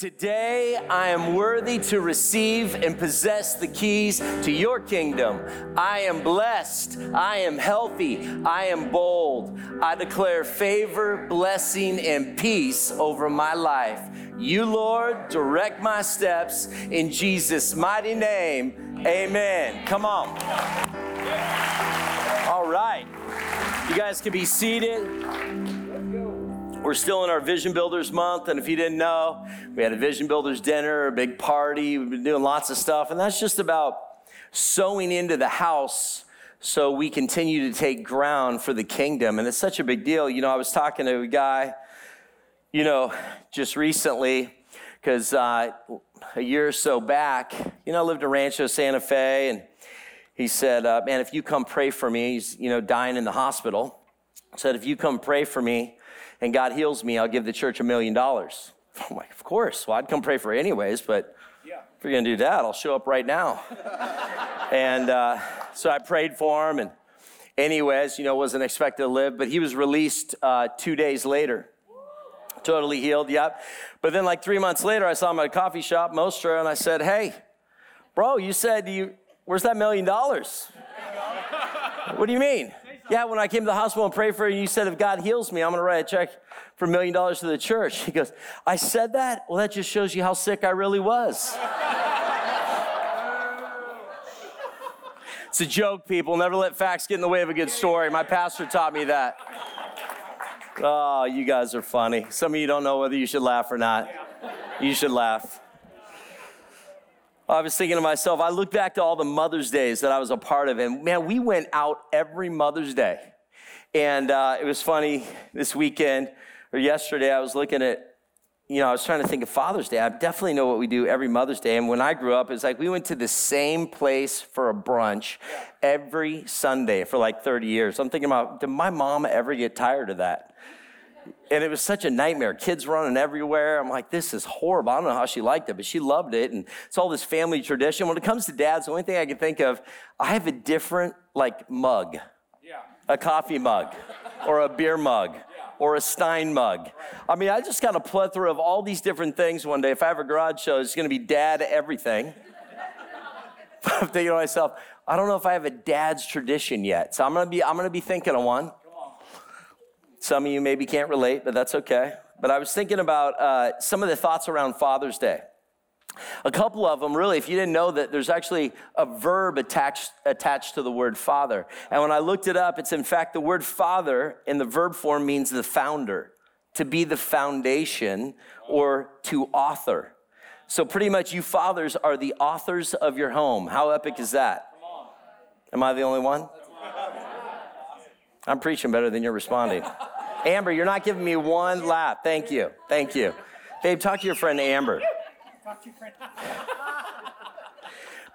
Today, I am worthy to receive and possess the keys to your kingdom. I am blessed. I am healthy. I am bold. I declare favor, blessing, and peace over my life. You, Lord, direct my steps in Jesus' mighty name. Amen. Come on. All right. You guys can be seated. We're still in our Vision Builders month, and if you didn't know, we had a Vision Builders dinner, a big party. We've been doing lots of stuff, and that's just about sowing into the house so we continue to take ground for the kingdom. And it's such a big deal. You know, I was talking to a guy, you know, just recently, because uh, a year or so back, you know, I lived in Rancho Santa Fe, and he said, uh, Man, if you come pray for me, he's, you know, dying in the hospital. Said, If you come pray for me, and God heals me, I'll give the church a million dollars. I'm like, of course. Well, I'd come pray for anyways, but yeah. if you're going to do that, I'll show up right now. and uh, so I prayed for him, and anyways, you know, wasn't expected to live, but he was released uh, two days later. Totally healed, yep. But then, like three months later, I saw him at a coffee shop, Mostra, and I said, Hey, bro, you said you, where's that million dollars? What do you mean? Yeah, when I came to the hospital and prayed for you, you said, if God heals me, I'm going to write a check for a million dollars to the church. He goes, I said that? Well, that just shows you how sick I really was. it's a joke, people. Never let facts get in the way of a good story. My pastor taught me that. Oh, you guys are funny. Some of you don't know whether you should laugh or not. You should laugh. I was thinking to myself, I look back to all the Mother's Days that I was a part of, and man, we went out every Mother's Day. And uh, it was funny this weekend or yesterday, I was looking at, you know, I was trying to think of Father's Day. I definitely know what we do every Mother's Day. And when I grew up, it's like we went to the same place for a brunch every Sunday for like 30 years. I'm thinking about, did my mom ever get tired of that? And it was such a nightmare. Kids running everywhere. I'm like, this is horrible. I don't know how she liked it, but she loved it. And it's all this family tradition. When it comes to dads, the only thing I can think of, I have a different like mug. Yeah. A coffee mug or a beer mug or a Stein mug. I mean, I just got a plethora of all these different things one day. If I have a garage show, it's gonna be dad everything. I'm thinking to myself, I don't know if I have a dad's tradition yet. So I'm gonna be I'm gonna be thinking of one. Some of you maybe can't relate, but that's okay. But I was thinking about uh, some of the thoughts around Father's Day. A couple of them, really, if you didn't know that there's actually a verb attached, attached to the word father. And when I looked it up, it's in fact the word father in the verb form means the founder, to be the foundation or to author. So, pretty much, you fathers are the authors of your home. How epic is that? Am I the only one? I'm preaching better than you're responding. Amber, you're not giving me one laugh. Thank you. Thank you. Babe, talk to your friend Amber. Talk to your friend.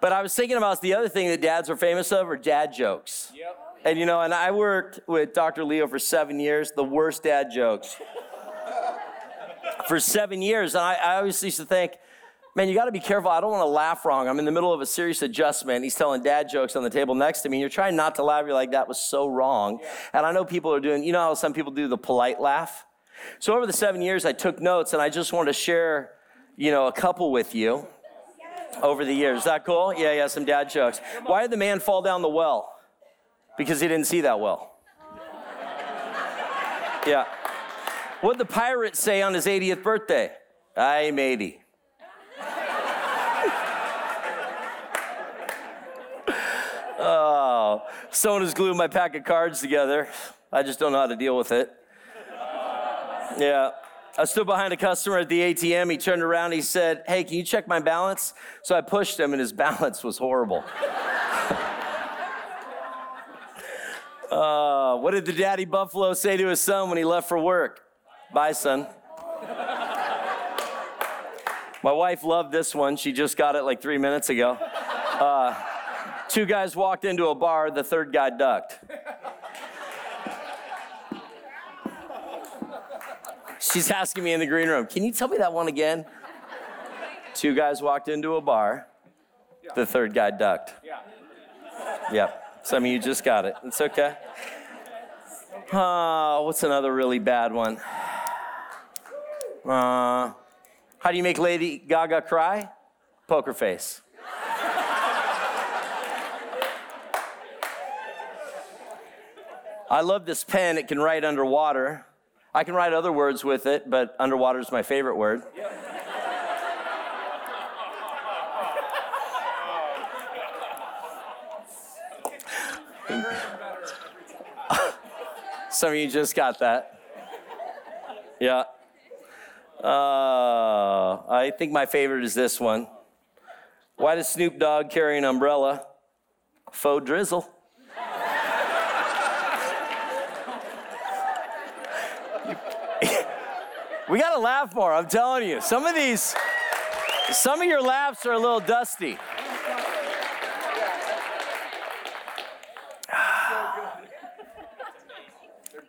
but I was thinking about the other thing that dads are famous of are dad jokes. Yep. And you know, and I worked with Dr. Leo for seven years, the worst dad jokes. for seven years. And I, I always used to think, man, you got to be careful. I don't want to laugh wrong. I'm in the middle of a serious adjustment. He's telling dad jokes on the table next to me. And you're trying not to laugh. You're like, that was so wrong. Yeah. And I know people are doing, you know how some people do the polite laugh? So over the seven years, I took notes and I just want to share, you know, a couple with you over the years. Is that cool? Yeah, yeah, some dad jokes. Why did the man fall down the well? Because he didn't see that well. Yeah. What did the pirate say on his 80th birthday? I'm 80. Oh, someone has glued my pack of cards together. I just don't know how to deal with it. Yeah. I stood behind a customer at the ATM. He turned around. He said, Hey, can you check my balance? So I pushed him, and his balance was horrible. uh, what did the daddy buffalo say to his son when he left for work? Bye, son. my wife loved this one. She just got it like three minutes ago. Uh, Two guys walked into a bar, the third guy ducked. She's asking me in the green room, Can you tell me that one again? Two guys walked into a bar, the third guy ducked. Yeah. Yep. Some of you just got it. It's okay. Oh, what's another really bad one? Uh, How do you make Lady Gaga cry? Poker face. I love this pen. It can write underwater. I can write other words with it, but underwater is my favorite word. Some of you just got that. Yeah. Uh, I think my favorite is this one. Why does Snoop Dogg carry an umbrella? Faux drizzle. We got to laugh more, I'm telling you. Some of these, some of your laughs are a little dusty.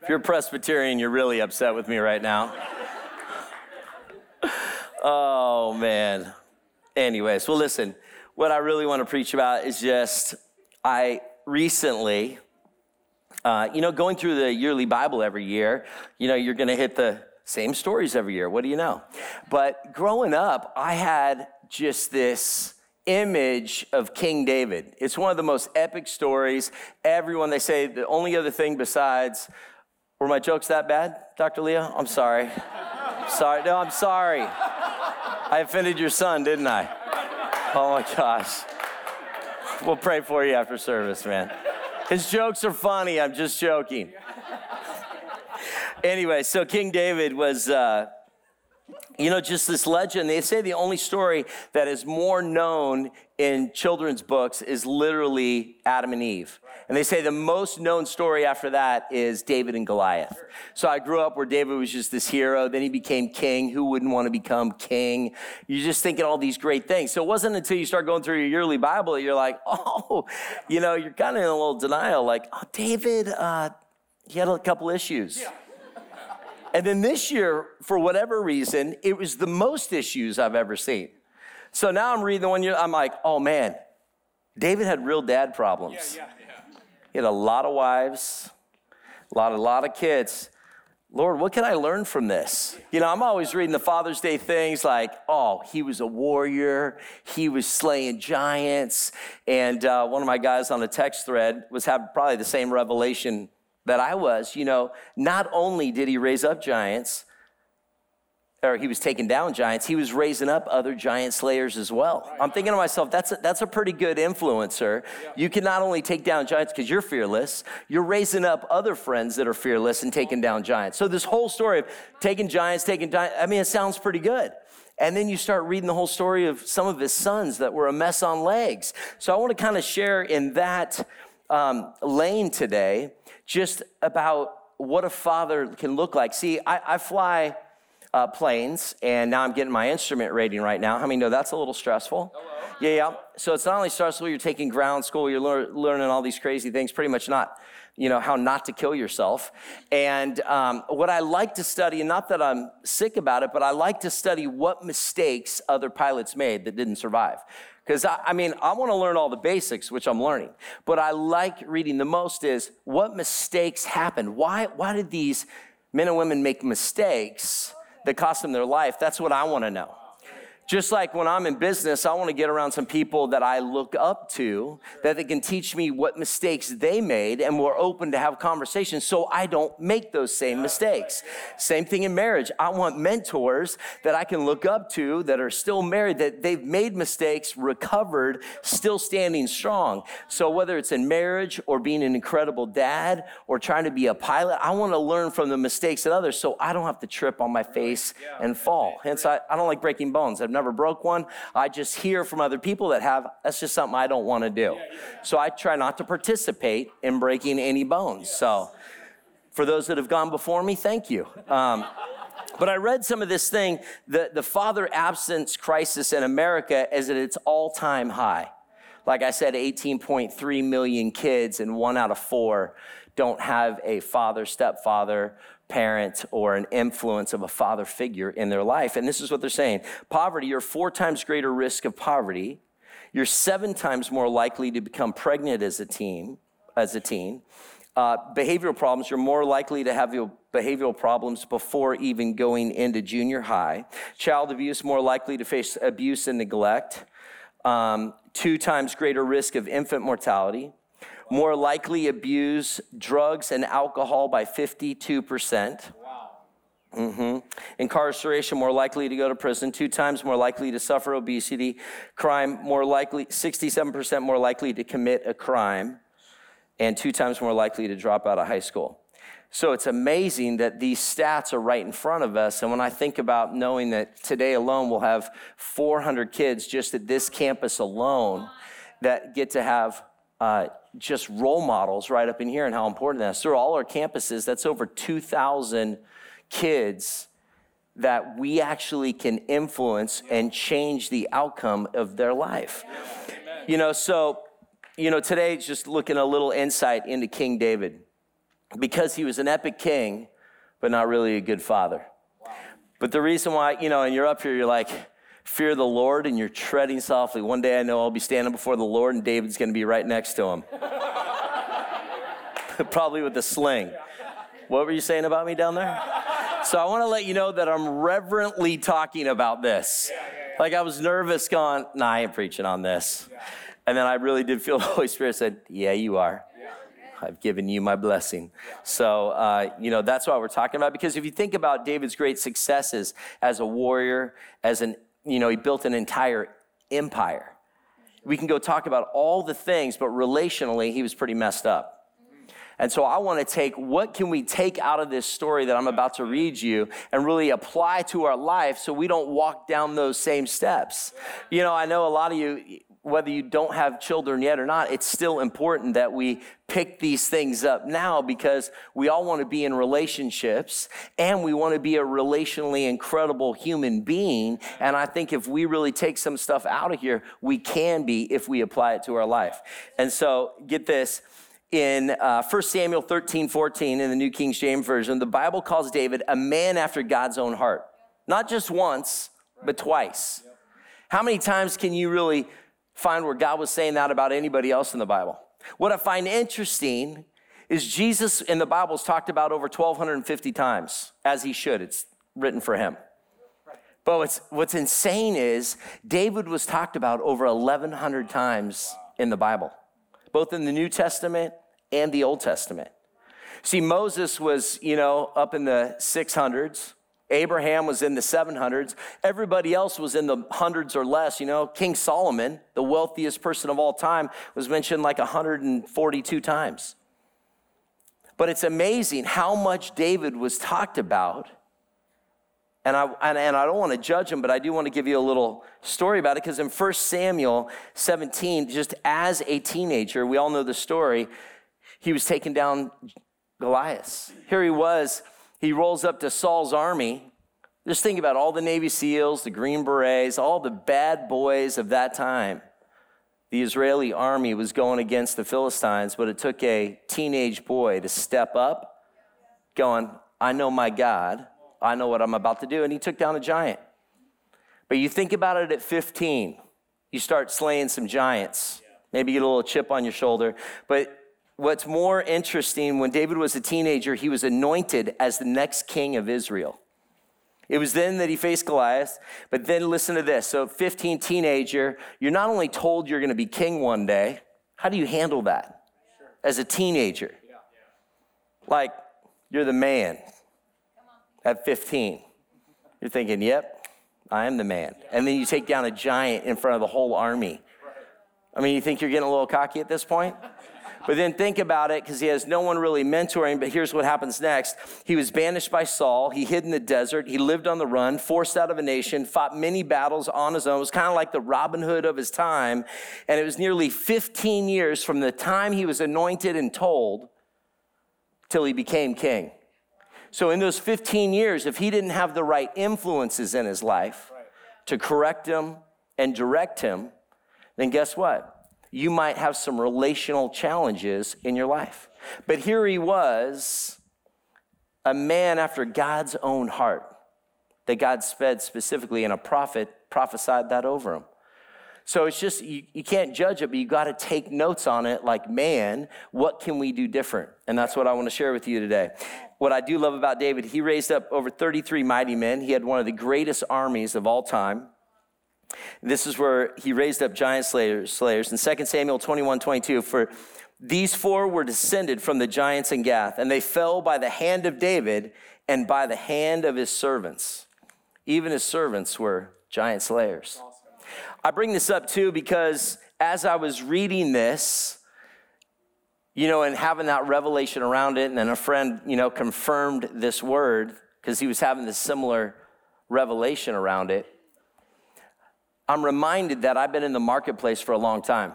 If you're Presbyterian, you're really upset with me right now. oh, man. Anyways, well, listen, what I really want to preach about is just I recently, uh, you know, going through the yearly Bible every year, you know, you're going to hit the same stories every year. What do you know? But growing up, I had just this image of King David. It's one of the most epic stories. Everyone, they say the only other thing besides were my jokes that bad, Dr. Leah? I'm sorry. sorry. No, I'm sorry. I offended your son, didn't I? Oh my gosh. We'll pray for you after service, man. His jokes are funny. I'm just joking. Anyway, so King David was, uh, you know, just this legend. They say the only story that is more known in children's books is literally Adam and Eve. And they say the most known story after that is David and Goliath. So I grew up where David was just this hero. Then he became king. Who wouldn't want to become king? You're just thinking all these great things. So it wasn't until you start going through your yearly Bible that you're like, oh, you know, you're kind of in a little denial. Like, oh, David, uh, he had a couple issues. Yeah. And then this year, for whatever reason, it was the most issues I've ever seen. So now I'm reading the one year, I'm like, oh man, David had real dad problems. Yeah, yeah. He had a lot of wives, a lot, a lot of kids. Lord, what can I learn from this? You know, I'm always reading the Father's Day things like, oh, he was a warrior, he was slaying giants. And uh, one of my guys on the text thread was having probably the same revelation that I was. You know, not only did he raise up giants, or he was taking down giants, he was raising up other giant slayers as well. I'm thinking to myself, that's a, that's a pretty good influencer. You can not only take down giants because you're fearless, you're raising up other friends that are fearless and taking down giants. So this whole story of taking giants, taking giants, I mean, it sounds pretty good. And then you start reading the whole story of some of his sons that were a mess on legs. So I want to kind of share in that um, lane today just about what a father can look like. See, I, I fly uh, planes, and now I'm getting my instrument rating right now. How many know that's a little stressful? Hello. Yeah, yeah. So it's not only stressful, you're taking ground school, you're lear- learning all these crazy things, pretty much not, you know, how not to kill yourself. And um, what I like to study, and not that I'm sick about it, but I like to study what mistakes other pilots made that didn't survive. Because I, I, mean, I want to learn all the basics, which I'm learning. But I like reading the most is what mistakes happened. Why, why did these men and women make mistakes that cost them their life. That's what I want to know. Just like when I'm in business, I want to get around some people that I look up to, that they can teach me what mistakes they made, and we're open to have conversations so I don't make those same mistakes. Same thing in marriage. I want mentors that I can look up to that are still married, that they've made mistakes, recovered, still standing strong. So whether it's in marriage or being an incredible dad or trying to be a pilot, I want to learn from the mistakes of others so I don't have to trip on my face and fall. Hence, I, I don't like breaking bones. I've never broke one. I just hear from other people that have. That's just something I don't want to do. So I try not to participate in breaking any bones. So for those that have gone before me, thank you. Um, but I read some of this thing, the, the father absence crisis in America is at its all time high. Like I said, 18.3 million kids, and one out of four don't have a father, stepfather, parent or an influence of a father figure in their life. And this is what they're saying poverty, you're four times greater risk of poverty. You're seven times more likely to become pregnant as a teen, as a teen. uh, behavioral problems, you're more likely to have your behavioral problems before even going into junior high. Child abuse, more likely to face abuse and neglect. Um, two times greater risk of infant mortality. More likely abuse drugs and alcohol by 52%. Mm-hmm. Incarceration, more likely to go to prison, two times more likely to suffer obesity. Crime, more likely, 67% more likely to commit a crime, and two times more likely to drop out of high school. So it's amazing that these stats are right in front of us. And when I think about knowing that today alone we'll have 400 kids just at this campus alone that get to have uh, just role models right up in here and how important that is. Through all our campuses, that's over 2,000 kids that we actually can influence and change the outcome of their life. Amen. You know, so, you know, today just looking a little insight into King David because he was an epic king, but not really a good father. Wow. But the reason why, you know, and you're up here, you're like, fear the Lord and you're treading softly. One day I know I'll be standing before the Lord and David's going to be right next to him. Probably with a sling. What were you saying about me down there? So I want to let you know that I'm reverently talking about this. Yeah, yeah, yeah. Like I was nervous going, nah, I ain't preaching on this. And then I really did feel the Holy Spirit said, yeah, you are. I've given you my blessing. So, uh, you know, that's what we're talking about. Because if you think about David's great successes as a warrior, as an, you know, he built an entire empire. We can go talk about all the things, but relationally, he was pretty messed up. And so I want to take what can we take out of this story that I'm about to read you and really apply to our life so we don't walk down those same steps. You know, I know a lot of you whether you don't have children yet or not, it's still important that we pick these things up now because we all want to be in relationships and we want to be a relationally incredible human being. And I think if we really take some stuff out of here, we can be if we apply it to our life. And so, get this in uh, 1 Samuel 13, 14 in the New King James Version, the Bible calls David a man after God's own heart. Not just once, but twice. How many times can you really find where God was saying that about anybody else in the Bible? What I find interesting is Jesus in the Bible is talked about over 1,250 times, as he should. It's written for him. But what's, what's insane is David was talked about over 1,100 times in the Bible both in the New Testament and the Old Testament. See, Moses was, you know, up in the 600s. Abraham was in the 700s. Everybody else was in the hundreds or less. You know, King Solomon, the wealthiest person of all time, was mentioned like 142 times. But it's amazing how much David was talked about and I, and, and, I don't want to judge him, but I do want to give you a little story about it because in 1 Samuel 17, just as a teenager, we all know the story, he was taking down Goliath. Here he was, he rolls up to Saul's army. Just think about all the Navy SEALs, the Green Berets, all the bad boys of that time. The Israeli army was going against the Philistines, but it took a teenage boy to step up, going, I know my God I know what I'm about to do. And he took down a giant. But you think about it at 15, you start slaying some giants. Maybe get a little chip on your shoulder. But what's more interesting, when David was a teenager, he was anointed as the next king of Israel. It was then that he faced Goliath. But then listen to this. So, 15 teenager, you're not only told you're going to be king one day, how do you handle that as a teenager? Like, you're the man at 15. You're thinking, yep, I am the man. And then you take down a giant in front of the whole army. I mean, you think you're getting a little cocky at this point? But then think about it because he has no one really mentoring. But here's what happens next. He was banished by Saul. He hid in the desert. He lived on the run, forced out of a nation, fought many battles on his own. It was kind of like the Robin Hood of his time. And it was nearly 15 years from the time he was anointed and told till he became king. So, in those 15 years, if he didn't have the right influences in his life to correct him and direct him, then guess what? You might have some relational challenges in your life. But here he was, a man after God's own heart, that God fed specifically, and a prophet prophesied that over him. So it's just, you, you can't judge it, but you got to take notes on it like, man, what can we do different? And that's what I want to share with you today. What I do love about David, he raised up over 33 mighty men. He had one of the greatest armies of all time. This is where he raised up giant slayers. In 2 Samuel 21 22, for these four were descended from the giants in Gath, and they fell by the hand of David and by the hand of his servants. Even his servants were giant slayers. I bring this up too because as I was reading this, you know, and having that revelation around it, and then a friend, you know, confirmed this word because he was having this similar revelation around it. I'm reminded that I've been in the marketplace for a long time.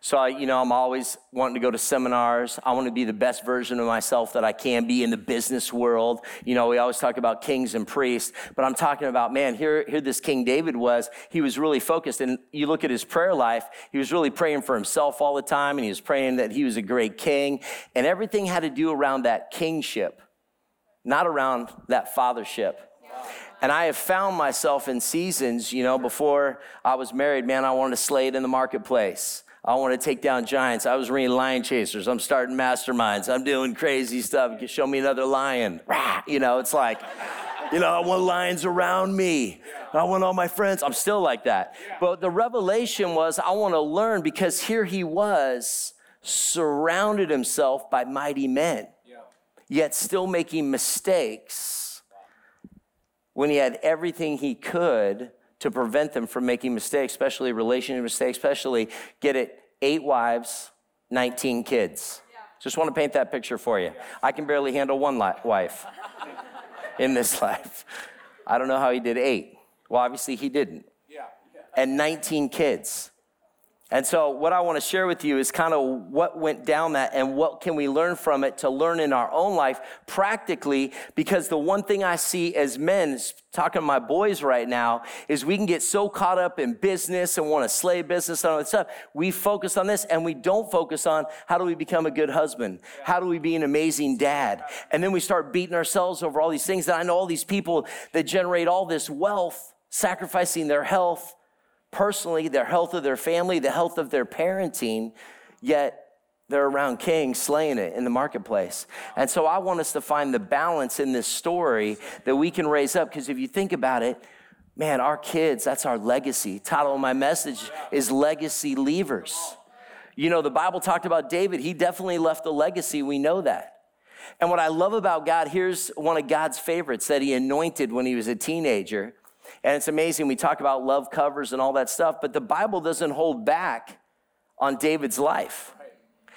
So, I, you know, I'm always wanting to go to seminars. I want to be the best version of myself that I can be in the business world. You know, we always talk about kings and priests, but I'm talking about, man, here, here this King David was. He was really focused. And you look at his prayer life, he was really praying for himself all the time, and he was praying that he was a great king. And everything had to do around that kingship, not around that fathership. And I have found myself in seasons, you know, before I was married, man, I wanted to slay it in the marketplace. I want to take down giants. I was reading Lion Chasers. I'm starting masterminds. I'm doing crazy stuff. Show me another lion. You know, it's like, you know, I want lions around me. I want all my friends. I'm still like that. But the revelation was I want to learn because here he was, surrounded himself by mighty men, yet still making mistakes when he had everything he could to prevent them from making mistakes, especially relationship mistakes, especially get it, eight wives, 19 kids. Yeah. Just want to paint that picture for you. I can barely handle one li- wife in this life. I don't know how he did eight. Well, obviously he didn't. Yeah. And 19 kids. And so, what I want to share with you is kind of what went down that and what can we learn from it to learn in our own life practically. Because the one thing I see as men, talking to my boys right now, is we can get so caught up in business and want to slay business and all that stuff. We focus on this and we don't focus on how do we become a good husband? How do we be an amazing dad? And then we start beating ourselves over all these things. That I know all these people that generate all this wealth, sacrificing their health personally, their health of their family, the health of their parenting, yet they're around kings slaying it in the marketplace. And so I want us to find the balance in this story that we can raise up. Because if you think about it, man, our kids, that's our legacy. Title of my message is Legacy Leavers. You know, the Bible talked about David. He definitely left a legacy. We know that. And what I love about God, here's one of God's favorites that he anointed when he was a teenager. And it's amazing. We talk about love covers and all that stuff, but the Bible doesn't hold back on David's life.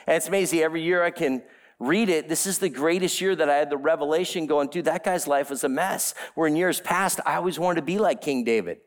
And it's amazing. Every year I can read it. This is the greatest year that I had the revelation going, dude, that guy's life was a mess. Where in years past, I always wanted to be like King David.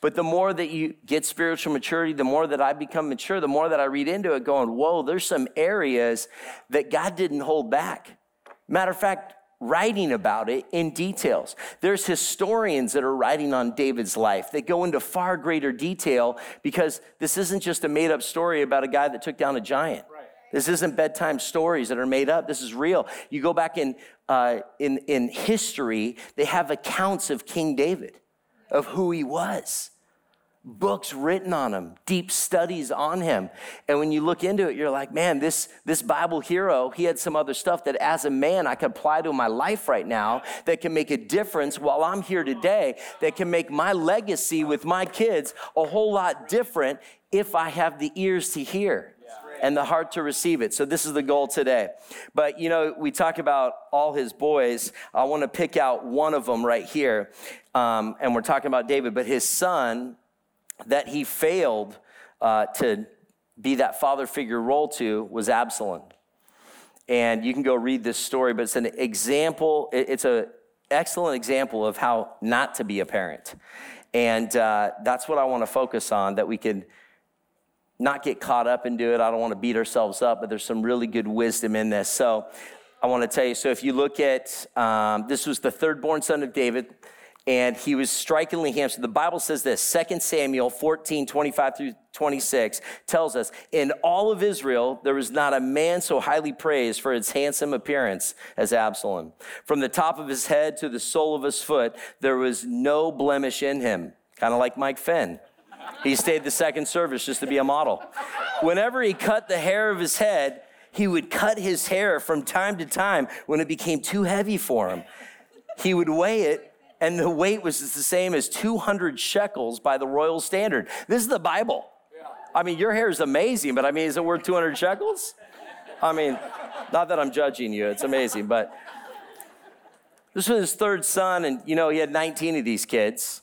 But the more that you get spiritual maturity, the more that I become mature, the more that I read into it, going, whoa, there's some areas that God didn't hold back. Matter of fact, writing about it in details. There's historians that are writing on David's life that go into far greater detail because this isn't just a made up story about a guy that took down a giant. Right. This isn't bedtime stories that are made up. This is real. You go back in, uh, in, in history, they have accounts of King David, of who he was books written on him, deep studies on him. And when you look into it, you're like, man, this, this Bible hero, he had some other stuff that as a man I can apply to my life right now that can make a difference while I'm here today, that can make my legacy with my kids a whole lot different if I have the ears to hear. And the heart to receive it. So, this is the goal today. But, you know, we talk about all his boys. I want to pick out one of them right here. Um, and we're talking about David, but his son, that he failed uh, to be that father figure role to was Absalom. And you can go read this story, but it's an example, it's an excellent example of how not to be a parent. And uh, that's what I want to focus on, that we can not get caught up into it. I don't want to beat ourselves up, but there's some really good wisdom in this. So I want to tell you so if you look at um, this was the third born son of David and he was strikingly handsome. The Bible says this 2 Samuel 14, 25 through 26 tells us, In all of Israel, there was not a man so highly praised for his handsome appearance as Absalom. From the top of his head to the sole of his foot, there was no blemish in him, kind of like Mike Finn. He stayed the second service just to be a model. Whenever he cut the hair of his head, he would cut his hair from time to time when it became too heavy for him. He would weigh it, and the weight was the same as 200 shekels by the royal standard. This is the Bible. I mean, your hair is amazing, but I mean, is it worth 200 shekels? I mean, not that I'm judging you, it's amazing, but this was his third son, and you know, he had 19 of these kids.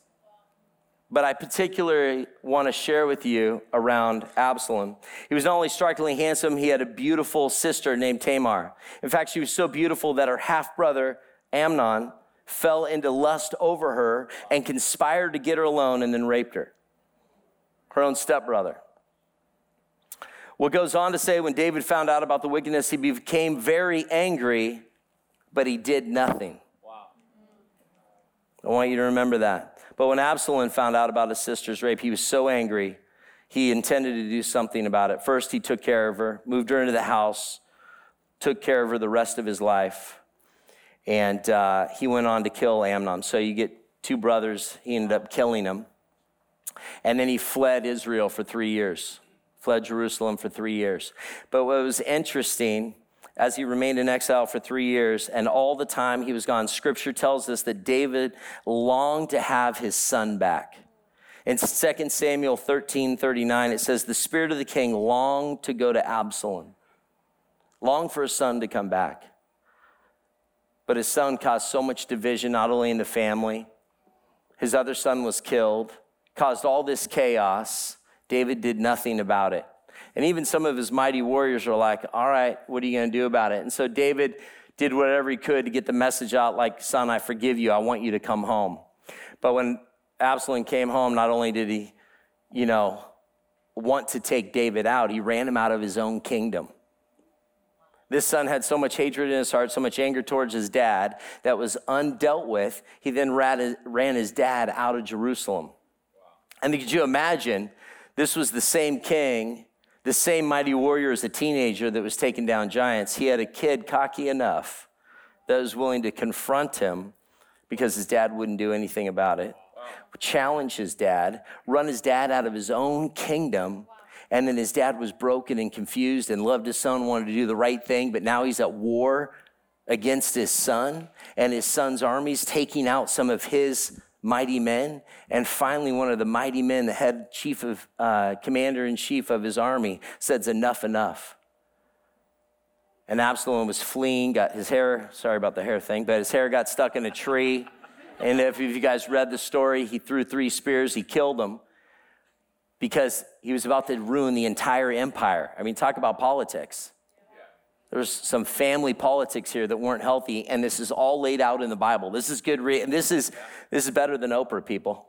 But I particularly want to share with you around Absalom. He was not only strikingly handsome, he had a beautiful sister named Tamar. In fact, she was so beautiful that her half brother, Amnon, fell into lust over her and conspired to get her alone and then raped her. Her own stepbrother. What goes on to say when David found out about the wickedness, he became very angry, but he did nothing. Wow. I want you to remember that. But when Absalom found out about his sister's rape, he was so angry, he intended to do something about it. First, he took care of her, moved her into the house, took care of her the rest of his life, and uh, he went on to kill Amnon. So you get two brothers, he ended up killing them. And then he fled Israel for three years fled Jerusalem for three years. But what was interesting, as he remained in exile for three years, and all the time he was gone, scripture tells us that David longed to have his son back. In 2 Samuel 13 39, it says, The spirit of the king longed to go to Absalom, longed for his son to come back. But his son caused so much division, not only in the family, his other son was killed, caused all this chaos. David did nothing about it. And even some of his mighty warriors are like, all right, what are you going to do about it? And so David did whatever he could to get the message out like, son, I forgive you. I want you to come home. But when Absalom came home, not only did he, you know, want to take David out, he ran him out of his own kingdom. This son had so much hatred in his heart, so much anger towards his dad that was undealt with. He then ran his dad out of Jerusalem. Wow. And could you imagine this was the same king, the same mighty warrior as a teenager that was taking down giants. He had a kid cocky enough that was willing to confront him because his dad wouldn't do anything about it, challenge his dad, run his dad out of his own kingdom. And then his dad was broken and confused and loved his son, wanted to do the right thing, but now he's at war against his son, and his son's army's taking out some of his mighty men. And finally, one of the mighty men, the head chief of, uh, commander in chief of his army, says, Enough, enough. And Absalom was fleeing, got his hair, sorry about the hair thing, but his hair got stuck in a tree. And if you guys read the story, he threw three spears, he killed them because he was about to ruin the entire empire. I mean, talk about politics. There's some family politics here that weren't healthy, and this is all laid out in the Bible. This is good. Re- and this is this is better than Oprah, people.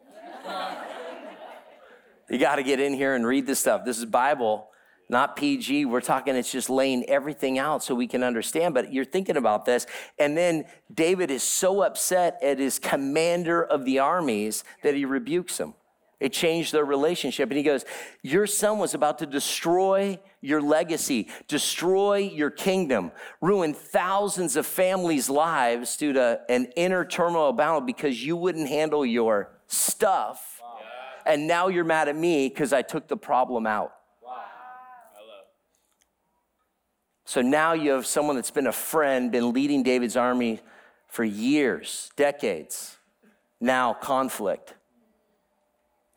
you got to get in here and read this stuff. This is Bible, not PG. We're talking. It's just laying everything out so we can understand. But you're thinking about this, and then David is so upset at his commander of the armies that he rebukes him. It changed their relationship. And he goes, Your son was about to destroy your legacy, destroy your kingdom, ruin thousands of families' lives due to an inner turmoil battle because you wouldn't handle your stuff. Wow. And now you're mad at me because I took the problem out. Wow. So now you have someone that's been a friend, been leading David's army for years, decades. Now conflict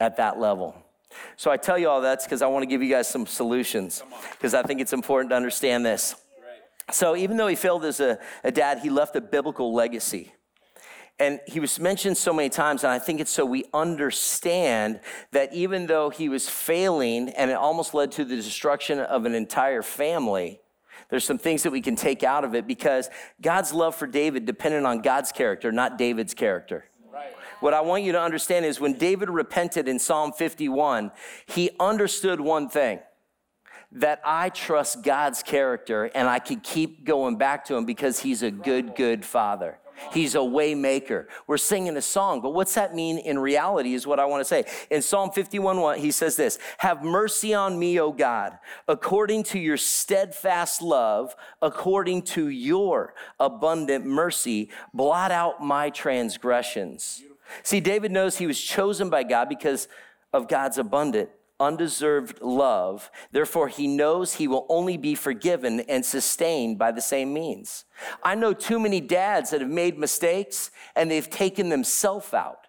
at that level. So I tell you all that's because I want to give you guys some solutions because I think it's important to understand this. So even though he failed as a, a dad, he left a biblical legacy. And he was mentioned so many times, and I think it's so we understand that even though he was failing and it almost led to the destruction of an entire family, there's some things that we can take out of it because God's love for David depended on God's character, not David's character. What I want you to understand is when David repented in Psalm 51, he understood one thing that I trust God's character and I can keep going back to him because he's a good, good father. He's a waymaker. We're singing a song, but what's that mean in reality is what I want to say. In Psalm 51, 1, he says this Have mercy on me, O God, according to your steadfast love, according to your abundant mercy, blot out my transgressions. See, David knows he was chosen by God because of God's abundant, undeserved love. Therefore, he knows he will only be forgiven and sustained by the same means. I know too many dads that have made mistakes and they've taken themselves out.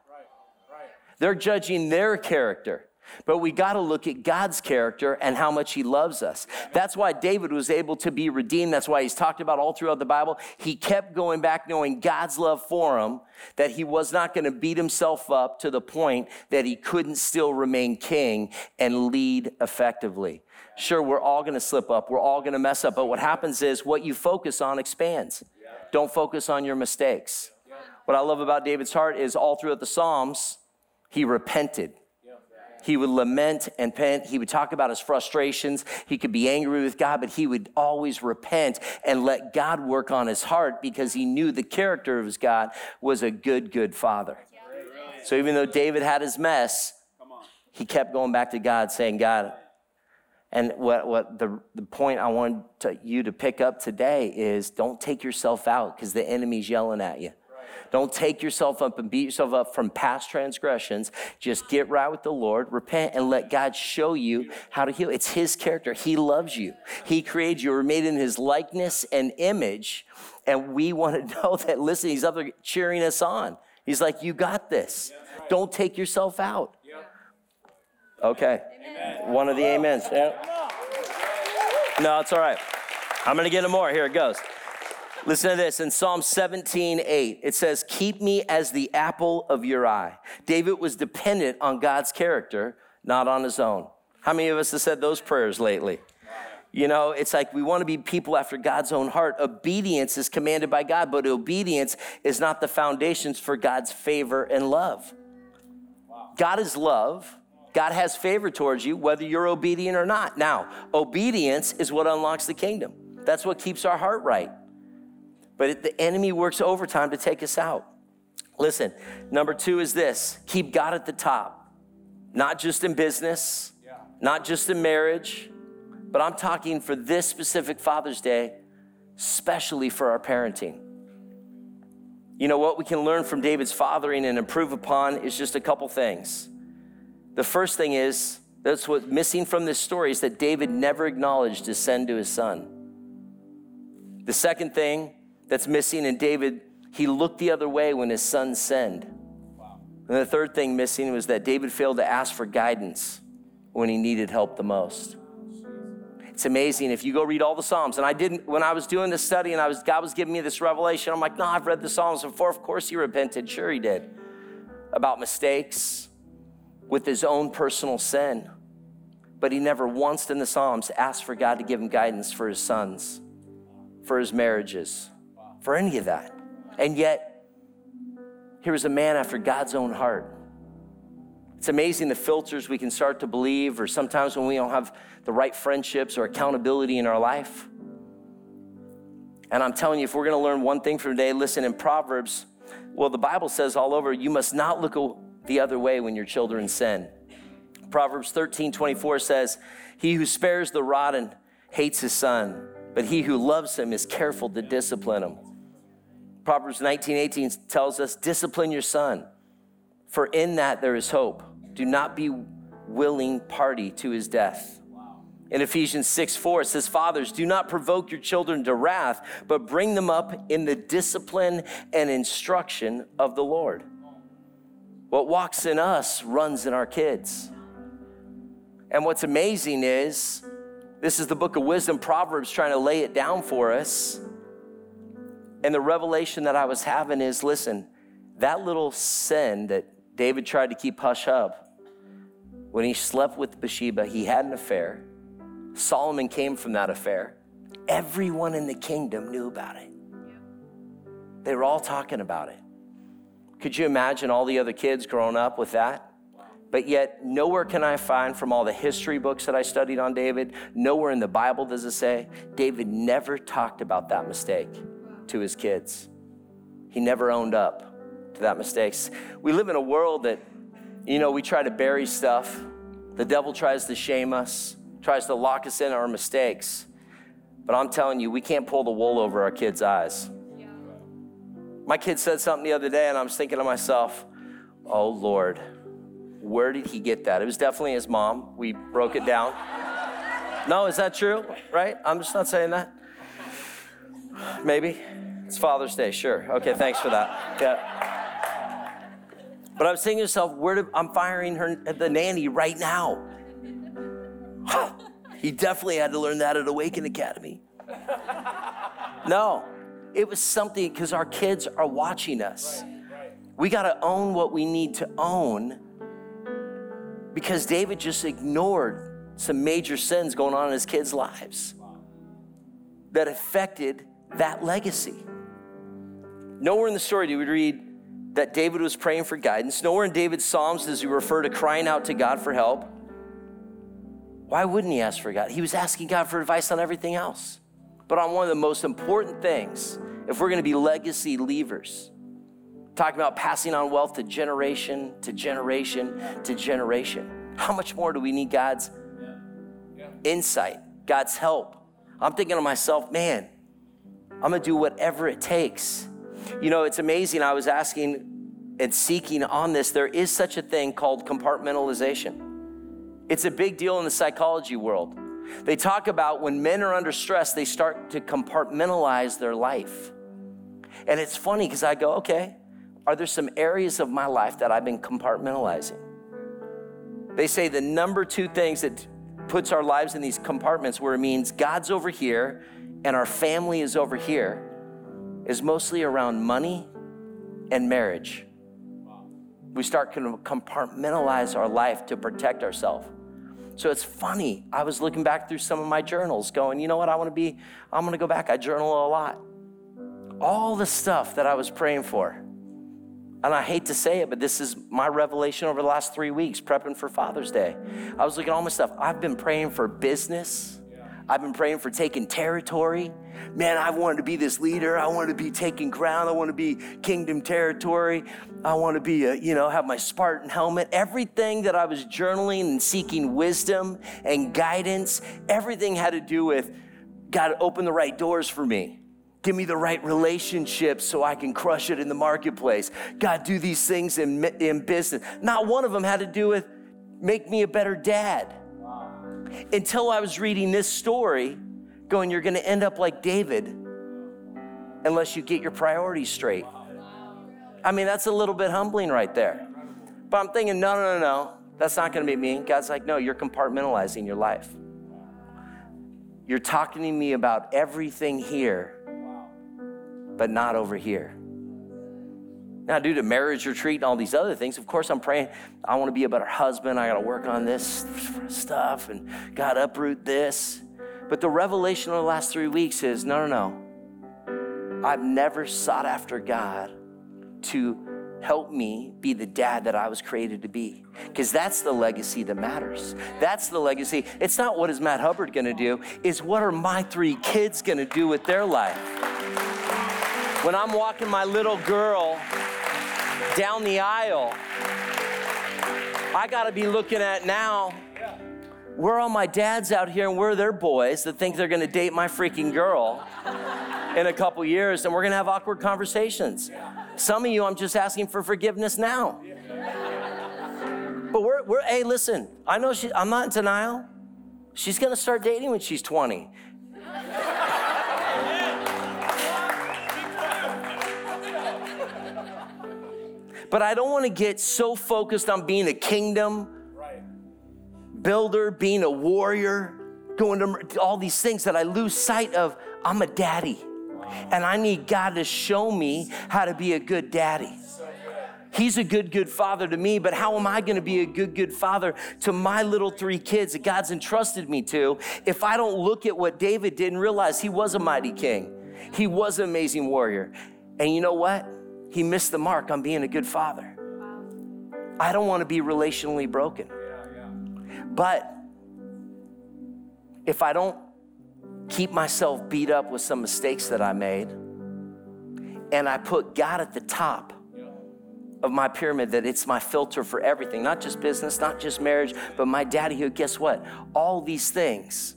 They're judging their character. But we got to look at God's character and how much He loves us. That's why David was able to be redeemed. That's why he's talked about all throughout the Bible. He kept going back knowing God's love for him, that he was not going to beat himself up to the point that he couldn't still remain king and lead effectively. Sure, we're all going to slip up, we're all going to mess up, but what happens is what you focus on expands. Don't focus on your mistakes. What I love about David's heart is all throughout the Psalms, he repented. He would lament and repent. He would talk about his frustrations. He could be angry with God, but he would always repent and let God work on his heart because he knew the character of his God was a good, good father. So even though David had his mess, he kept going back to God saying, God, and what, what the, the point I want you to pick up today is don't take yourself out because the enemy's yelling at you. Don't take yourself up and beat yourself up from past transgressions. Just get right with the Lord, repent, and let God show you how to heal. It's His character. He loves you. He created you. We're made in His likeness and image. And we want to know that, listen, He's up there cheering us on. He's like, You got this. Don't take yourself out. Okay. One of the amens. Yeah. No, it's all right. I'm going to get him more. Here it goes. Listen to this in Psalm 17, 8. It says, Keep me as the apple of your eye. David was dependent on God's character, not on his own. How many of us have said those prayers lately? You know, it's like we want to be people after God's own heart. Obedience is commanded by God, but obedience is not the foundations for God's favor and love. God is love. God has favor towards you, whether you're obedient or not. Now, obedience is what unlocks the kingdom. That's what keeps our heart right. But it, the enemy works overtime to take us out. Listen, number two is this keep God at the top, not just in business, yeah. not just in marriage, but I'm talking for this specific Father's Day, especially for our parenting. You know what we can learn from David's fathering and improve upon is just a couple things. The first thing is that's what's missing from this story is that David never acknowledged his sin to his son. The second thing that's missing in David, he looked the other way when his son sinned. Wow. And the third thing missing was that David failed to ask for guidance when he needed help the most. It's amazing if you go read all the Psalms. And I didn't, when I was doing this study and I was, God was giving me this revelation, I'm like, no, I've read the Psalms before. Of course he repented. Sure he did. About mistakes with his own personal sin. But he never once in the Psalms asked for God to give him guidance for his sons, for his marriages, for any of that. And yet, here was a man after God's own heart. It's amazing the filters we can start to believe, or sometimes when we don't have the right friendships or accountability in our life. And I'm telling you, if we're going to learn one thing from today, listen in Proverbs, well, the Bible says all over, you must not look the other way when your children sin. Proverbs 13 24 says, He who spares the rod hates his son, but he who loves him is careful to discipline him. Proverbs 19, 18 tells us, discipline your son, for in that there is hope. Do not be willing party to his death. In Ephesians 6, 4, it says, Fathers, do not provoke your children to wrath, but bring them up in the discipline and instruction of the Lord. What walks in us runs in our kids. And what's amazing is, this is the book of wisdom, Proverbs, trying to lay it down for us and the revelation that I was having is listen, that little sin that David tried to keep hush up, when he slept with Bathsheba, he had an affair. Solomon came from that affair. Everyone in the kingdom knew about it. They were all talking about it. Could you imagine all the other kids growing up with that? But yet, nowhere can I find from all the history books that I studied on David, nowhere in the Bible does it say David never talked about that mistake to his kids. He never owned up to that mistakes. We live in a world that, you know, we try to bury stuff. The devil tries to shame us, tries to lock us in our mistakes. But I'm telling you, we can't pull the wool over our kids' eyes. My kid said something the other day, and I was thinking to myself, oh Lord, where did he get that? It was definitely his mom. We broke it down. No, is that true? Right? I'm just not saying that. Maybe. It's Father's Day, sure. Okay, thanks for that. Yeah. But I was thinking to myself, where did, I'm firing her, the nanny right now. he definitely had to learn that at Awaken Academy. No, it was something because our kids are watching us. We got to own what we need to own because David just ignored some major sins going on in his kids' lives that affected that legacy. Nowhere in the story do we read that David was praying for guidance. Nowhere in David's Psalms does he refer to crying out to God for help. Why wouldn't he ask for God? He was asking God for advice on everything else. But on one of the most important things, if we're going to be legacy leavers, talking about passing on wealth to generation to generation to generation, how much more do we need God's insight, God's help? I'm thinking to myself, man, I'm gonna do whatever it takes. You know, it's amazing. I was asking and seeking on this. There is such a thing called compartmentalization. It's a big deal in the psychology world. They talk about when men are under stress, they start to compartmentalize their life. And it's funny because I go, okay, are there some areas of my life that I've been compartmentalizing? They say the number two things that puts our lives in these compartments where it means God's over here and our family is over here is mostly around money and marriage. We start to compartmentalize our life to protect ourselves. So it's funny. I was looking back through some of my journals going, you know what? I want to be, I'm going to go back. I journal a lot. All the stuff that I was praying for. And I hate to say it, but this is my revelation over the last three weeks, prepping for Father's Day. I was looking at all my stuff. I've been praying for business. I've been praying for taking territory. Man, I wanted to be this leader. I wanted to be taking ground. I want to be kingdom territory. I want to be, a, you know, have my Spartan helmet. Everything that I was journaling and seeking wisdom and guidance, everything had to do with God, open the right doors for me. Give me the right relationships so I can crush it in the marketplace. God, do these things in, in business. Not one of them had to do with make me a better dad until I was reading this story, going, You're going to end up like David unless you get your priorities straight. I mean, that's a little bit humbling right there. But I'm thinking, No, no, no, no. That's not going to be me. God's like, No, you're compartmentalizing your life. You're talking to me about everything here, but not over here. Now, due to marriage retreat and all these other things, of course, I'm praying. I want to be a better husband. I got to work on this stuff and God uproot this. But the revelation of the last three weeks is no, no, no. I've never sought after God to help me be the dad that I was created to be. Because that's the legacy that matters. That's the legacy. It's not what is Matt Hubbard going to do, it's what are my three kids going to do with their life. When I'm walking my little girl down the aisle, I got to be looking at now. Where all my dads out here and where their boys that think they're going to date my freaking girl in a couple years and we're going to have awkward conversations? Some of you, I'm just asking for forgiveness now. But we're, we're hey, listen, I know she, I'm not in denial. She's going to start dating when she's 20. But I don't want to get so focused on being a kingdom builder, being a warrior, going to all these things that I lose sight of I'm a daddy. And I need God to show me how to be a good daddy. He's a good, good father to me, but how am I going to be a good, good father to my little three kids that God's entrusted me to if I don't look at what David did and realize he was a mighty king? He was an amazing warrior. And you know what? He missed the mark on being a good father. I don't want to be relationally broken. But if I don't keep myself beat up with some mistakes that I made, and I put God at the top of my pyramid, that it's my filter for everything, not just business, not just marriage, but my daddy who, guess what? All these things.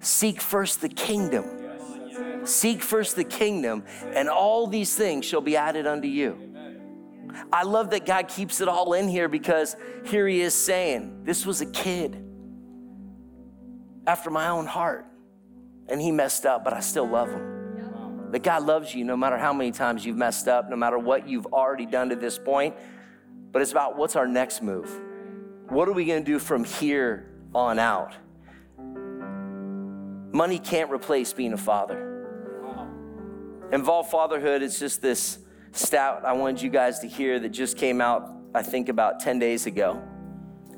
Seek first the kingdom Seek first the kingdom, and all these things shall be added unto you. I love that God keeps it all in here because here he is saying, This was a kid after my own heart. And he messed up, but I still love him. That God loves you no matter how many times you've messed up, no matter what you've already done to this point. But it's about what's our next move? What are we to do from here on out? Money can't replace being a father. Involved fatherhood is just this stat I wanted you guys to hear that just came out, I think, about 10 days ago.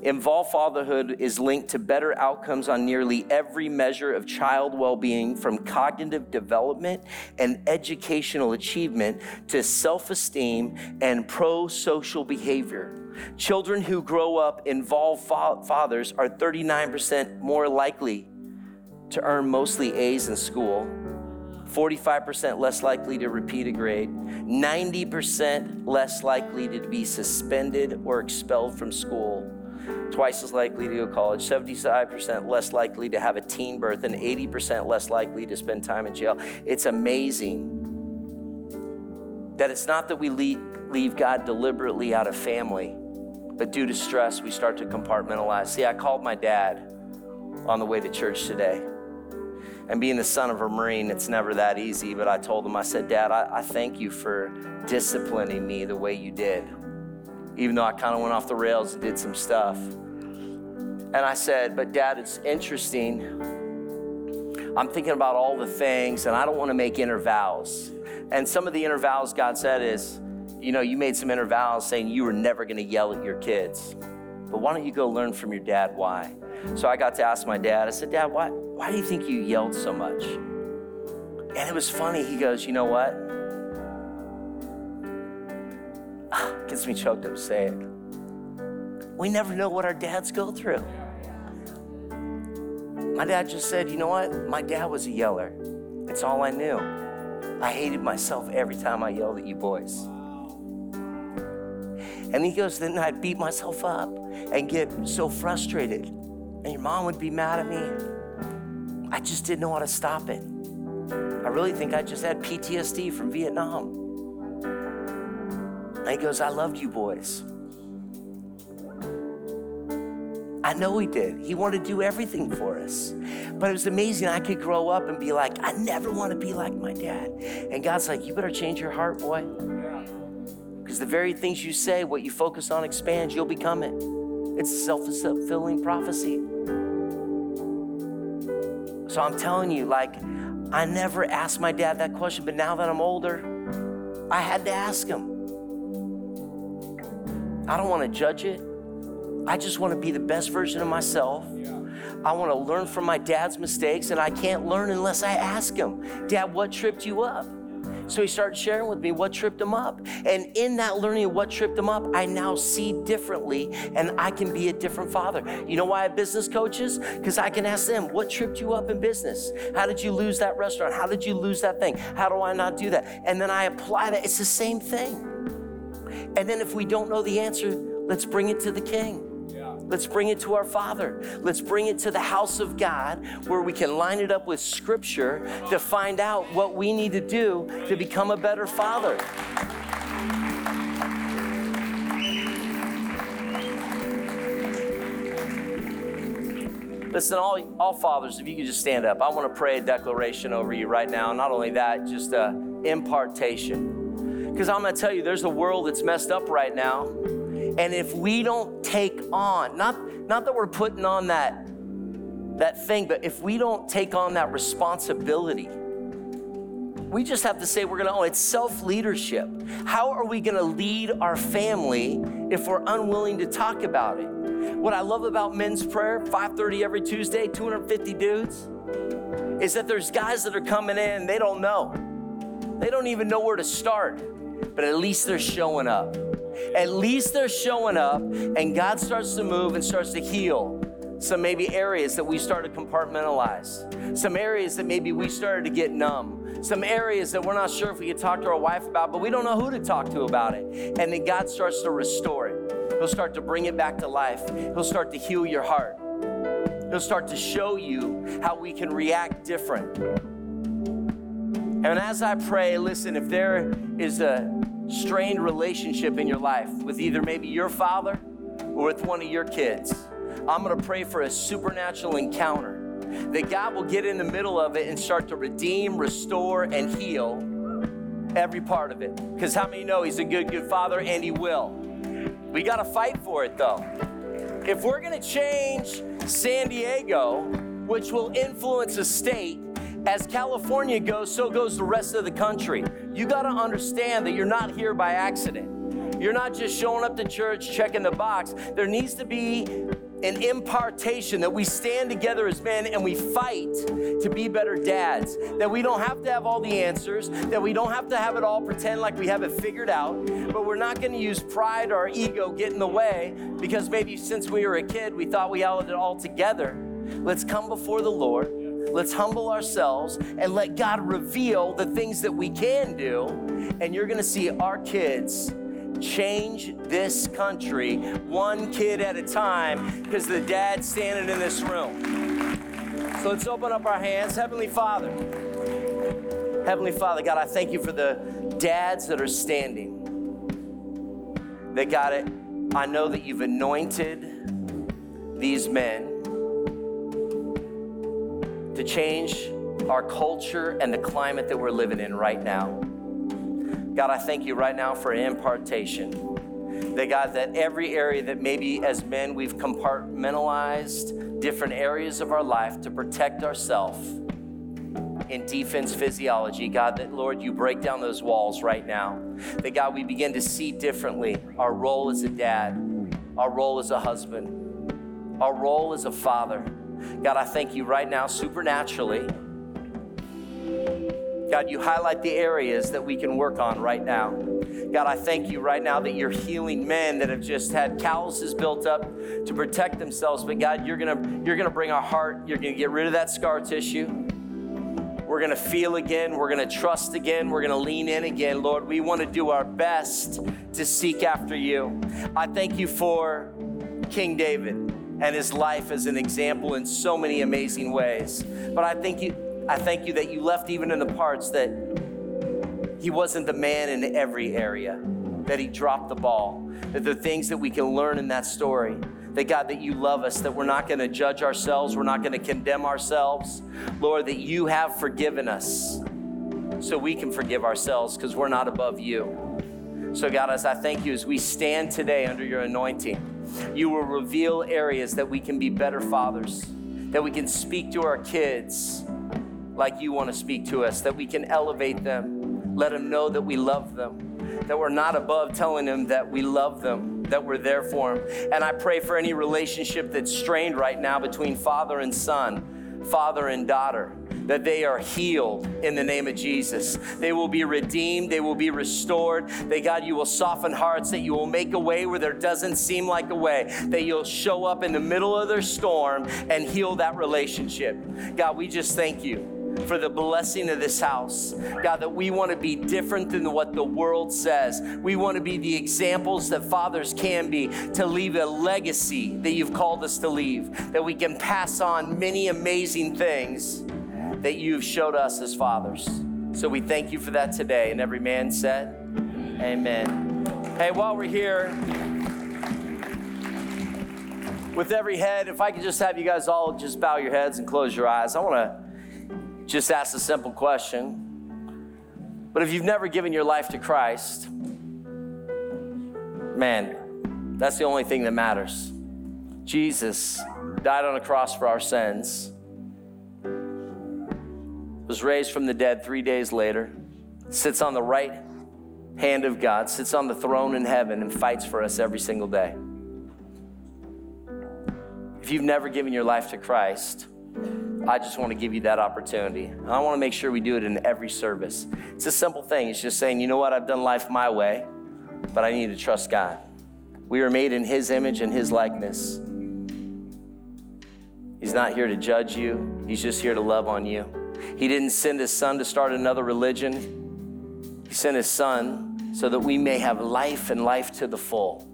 Involved fatherhood is linked to better outcomes on nearly every measure of child well being, from cognitive development and educational achievement to self esteem and pro social behavior. Children who grow up involved fa- fathers are 39% more likely to earn mostly A's in school 45% less likely to repeat a grade, 90% less likely to be suspended or expelled from school, twice as likely to go to college, 75% less likely to have a teen birth, and 80% less likely to spend time in jail. It's amazing that it's not that we leave God deliberately out of family, but due to stress, we start to compartmentalize. See, I called my dad on the way to church today. And being the son of a Marine, it's never that easy. But I told him, I said, Dad, I, I thank you for disciplining me the way you did, even though I kind of went off the rails and did some stuff. And I said, But Dad, it's interesting. I'm thinking about all the things, and I don't want to make inner vows. And some of the inner vows God said is, you know, you made some inner vows saying you were never going to yell at your kids. But why don't you go learn from your dad why? So I got to ask my dad, I said, Dad, why, why do you think you yelled so much? And it was funny. He goes, You know what? Gets me choked up to say it. We never know what our dads go through. My dad just said, You know what? My dad was a yeller. It's all I knew. I hated myself every time I yelled at you boys. And he goes, Then I'd beat myself up and get so frustrated and your mom would be mad at me. I just didn't know how to stop it. I really think I just had PTSD from Vietnam. And he goes, I loved you boys. I know he did. He wanted to do everything for us. But it was amazing. I could grow up and be like, I never want to be like my dad. And God's like, you better change your heart, boy. Because the very things you say, what you focus on expands, you'll become it. It's a self fulfilling prophecy. So I'm telling you, like, I never asked my dad that question, but now that I'm older, I had to ask him. I don't want to judge it. I just want to be the best version of myself. I want to learn from my dad's mistakes, and I can't learn unless I ask him, Dad, what tripped you up? So he started sharing with me what tripped him up. And in that learning of what tripped him up, I now see differently and I can be a different father. You know why I have business coaches? Because I can ask them, what tripped you up in business? How did you lose that restaurant? How did you lose that thing? How do I not do that? And then I apply that. It's the same thing. And then if we don't know the answer, let's bring it to the king. Let's bring it to our Father. Let's bring it to the house of God where we can line it up with Scripture to find out what we need to do to become a better Father. Listen, all, all fathers, if you could just stand up, I want to pray a declaration over you right now. Not only that, just a impartation. Because I'm going to tell you, there's a world that's messed up right now and if we don't take on, not, not that we're putting on that, that thing, but if we don't take on that responsibility, we just have to say we're going to own oh, it's self-leadership. How are we going to lead our family if we're unwilling to talk about it? What i love about men's prayer 5.30 every tuesday 250 dudes is that there's guys that are coming in they don't know. They don't even know where to start but at least they're showing up at least they're showing up and God starts to move and starts to heal some maybe areas that we started to compartmentalize, some areas that maybe we started to get numb, some areas that we're not sure if we could talk to our wife about, but we don't know who to talk to about it. And then God starts to restore it. He'll start to bring it back to life. He'll start to heal your heart. He'll start to show you how we can react different. And as I pray, listen, if there is a strained relationship in your life with either maybe your father or with one of your kids, I'm gonna pray for a supernatural encounter that God will get in the middle of it and start to redeem, restore, and heal every part of it. Because how many know He's a good, good Father and He will? We gotta fight for it though. If we're gonna change San Diego, which will influence a state, as California goes, so goes the rest of the country. You got to understand that you're not here by accident. You're not just showing up to church, checking the box. There needs to be an impartation that we stand together as men and we fight to be better dads. That we don't have to have all the answers, that we don't have to have it all pretend like we have it figured out, but we're not going to use pride or ego get in the way because maybe since we were a kid we thought we had it all together. Let's come before the Lord. Let's humble ourselves and let God reveal the things that we can do. And you're going to see our kids change this country one kid at a time because the dad's standing in this room. So let's open up our hands. Heavenly Father, Heavenly Father, God, I thank you for the dads that are standing. That got it. I know that you've anointed these men to change our culture and the climate that we're living in right now. God, I thank you right now for impartation. That God, that every area that maybe as men we've compartmentalized different areas of our life to protect ourselves in defense physiology, God, that Lord, you break down those walls right now. That God, we begin to see differently our role as a dad, our role as a husband, our role as a father. God, I thank you right now supernaturally God, you highlight the areas that we can work on right now. God, I thank you right now that you're healing men that have just had calluses built up to protect themselves. But God, you're gonna you're gonna bring our heart. You're gonna get rid of that scar tissue. We're gonna feel again. We're gonna trust again. We're gonna lean in again, Lord. We want to do our best to seek after you. I thank you for King David and his life as an example in so many amazing ways. But I thank you I thank you that you left even in the parts that he wasn't the man in every area, that he dropped the ball, that the things that we can learn in that story, that God, that you love us, that we're not going to judge ourselves, we're not going to condemn ourselves. Lord, that you have forgiven us so we can forgive ourselves because we're not above you. So, God, as I thank you as we stand today under your anointing, you will reveal areas that we can be better fathers, that we can speak to our kids like you want to speak to us, that we can elevate them, let them know that we love them, that we're not above telling them that we love them, that we're there for them. And I pray for any relationship that's strained right now between father and son, father and daughter that they are healed in the name of Jesus. They will be redeemed, they will be restored. That God, you will soften hearts, that you will make a way where there doesn't seem like a way, that you'll show up in the middle of their storm and heal that relationship. God, we just thank you for the blessing of this house. God, that we want to be different than what the world says. We want to be the examples that fathers can be to leave a legacy that you've called us to leave, that we can pass on many amazing things that you've showed us as fathers. So we thank you for that today. And every man said, Amen. Hey, while we're here, with every head, if I could just have you guys all just bow your heads and close your eyes, I want to just ask a simple question. But if you've never given your life to Christ, man, that's the only thing that matters. Jesus died on a cross for our sins, was raised from the dead three days later, sits on the right hand of God, sits on the throne in heaven, and fights for us every single day. If you've never given your life to Christ, I just want to give you that opportunity. And I want to make sure we do it in every service. It's a simple thing. It's just saying, you know what, I've done life my way, but I need to trust God. We are made in His image and His likeness. He's not here to judge you, He's just here to love on you. He didn't send His Son to start another religion, He sent His Son so that we may have life and life to the full.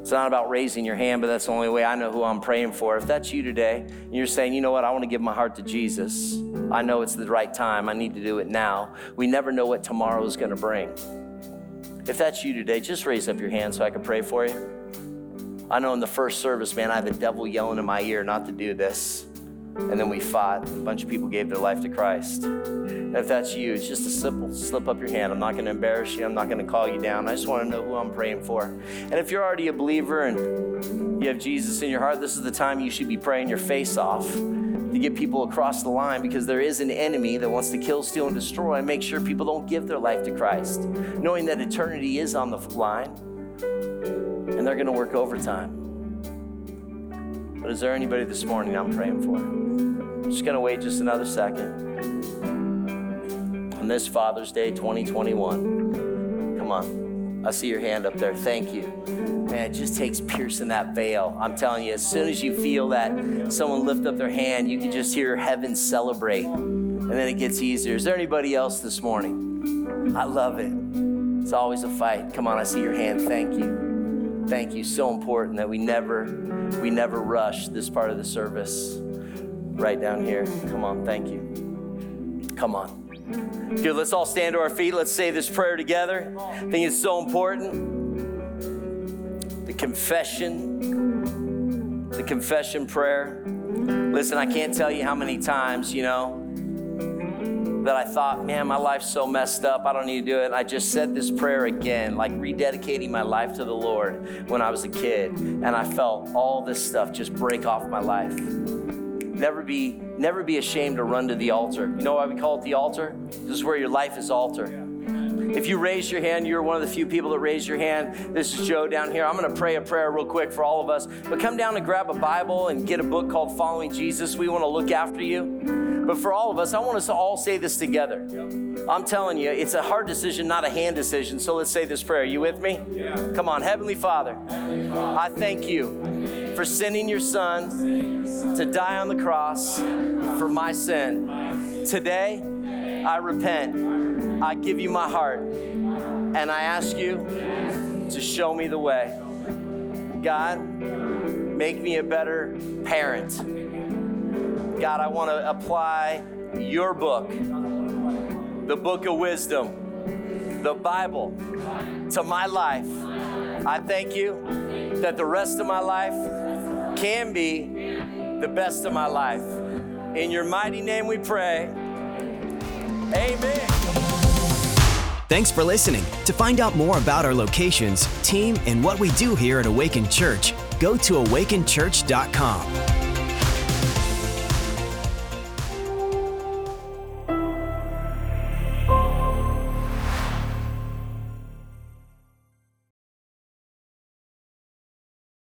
It's not about raising your hand, but that's the only way I know who I'm praying for. If that's you today, and you're saying, you know what, I want to give my heart to Jesus, I know it's the right time, I need to do it now. We never know what tomorrow is going to bring. If that's you today, just raise up your hand so I can pray for you. I know in the first service, man, I had the devil yelling in my ear not to do this. And then we fought. And A bunch of people gave their life to Christ. And if that's you, it's just a simple slip up your hand. I'm not going to embarrass you. I'm not going to call you down. I just want to know who I'm praying for. And if you're already a believer and you have Jesus in your heart, this is the time you should be praying your face off to get people across the line because there is an enemy that wants to kill, steal, and destroy and make sure people don't give their life to Christ, knowing that eternity is on the line and they're going to work overtime. But is there anybody this morning I'm praying for? I'm just going to wait just another second. On this Father's Day 2021, come on. I see your hand up there. Thank you. Man, it just takes piercing that veil. I'm telling you, as soon as you feel that someone lift up their hand, you can just hear heaven celebrate. And then it gets easier. Is there anybody else this morning? I love it. It's always a fight. Come on, I see your hand. Thank you. Thank you. So important that we never we never rush this part of the service. Right down here. Come on, thank you. Come on. Good, let's all stand to our feet. Let's say this prayer together. I think it's so important The confession, the confession prayer. Listen, I can't tell you how many times, you know, that I thought, man, my life's so messed up, I don't need to do it. I just said this prayer again, like rededicating my life to the Lord when I was a kid, and I felt all this stuff just break off my life. Never be, never be ashamed to run to the altar. You know why we call it the altar? This is where your life is altered. If you raise your hand, you're one of the few people that raise your hand. This is Joe down here. I'm going to pray a prayer real quick for all of us. But come down and grab a Bible and get a book called Following Jesus. We want to look after you. But for all of us, I want us to all say this together. I'm telling you, it's a hard decision, not a hand decision. So let's say this prayer. Are you with me? Yeah. Come on. Heavenly Father, Heavenly Father, I thank you for sending your son to die on the cross for my sin. Today, I repent I give you my heart and I ask you to show me the way. God, make me a better parent. God, I want to apply your book, the book of wisdom, the Bible, to my life. I thank you that the rest of my life can be the best of my life. In your mighty name we pray. Amen. Thanks for listening. To find out more about our locations, team, and what we do here at Awaken Church, go to awakenchurch.com.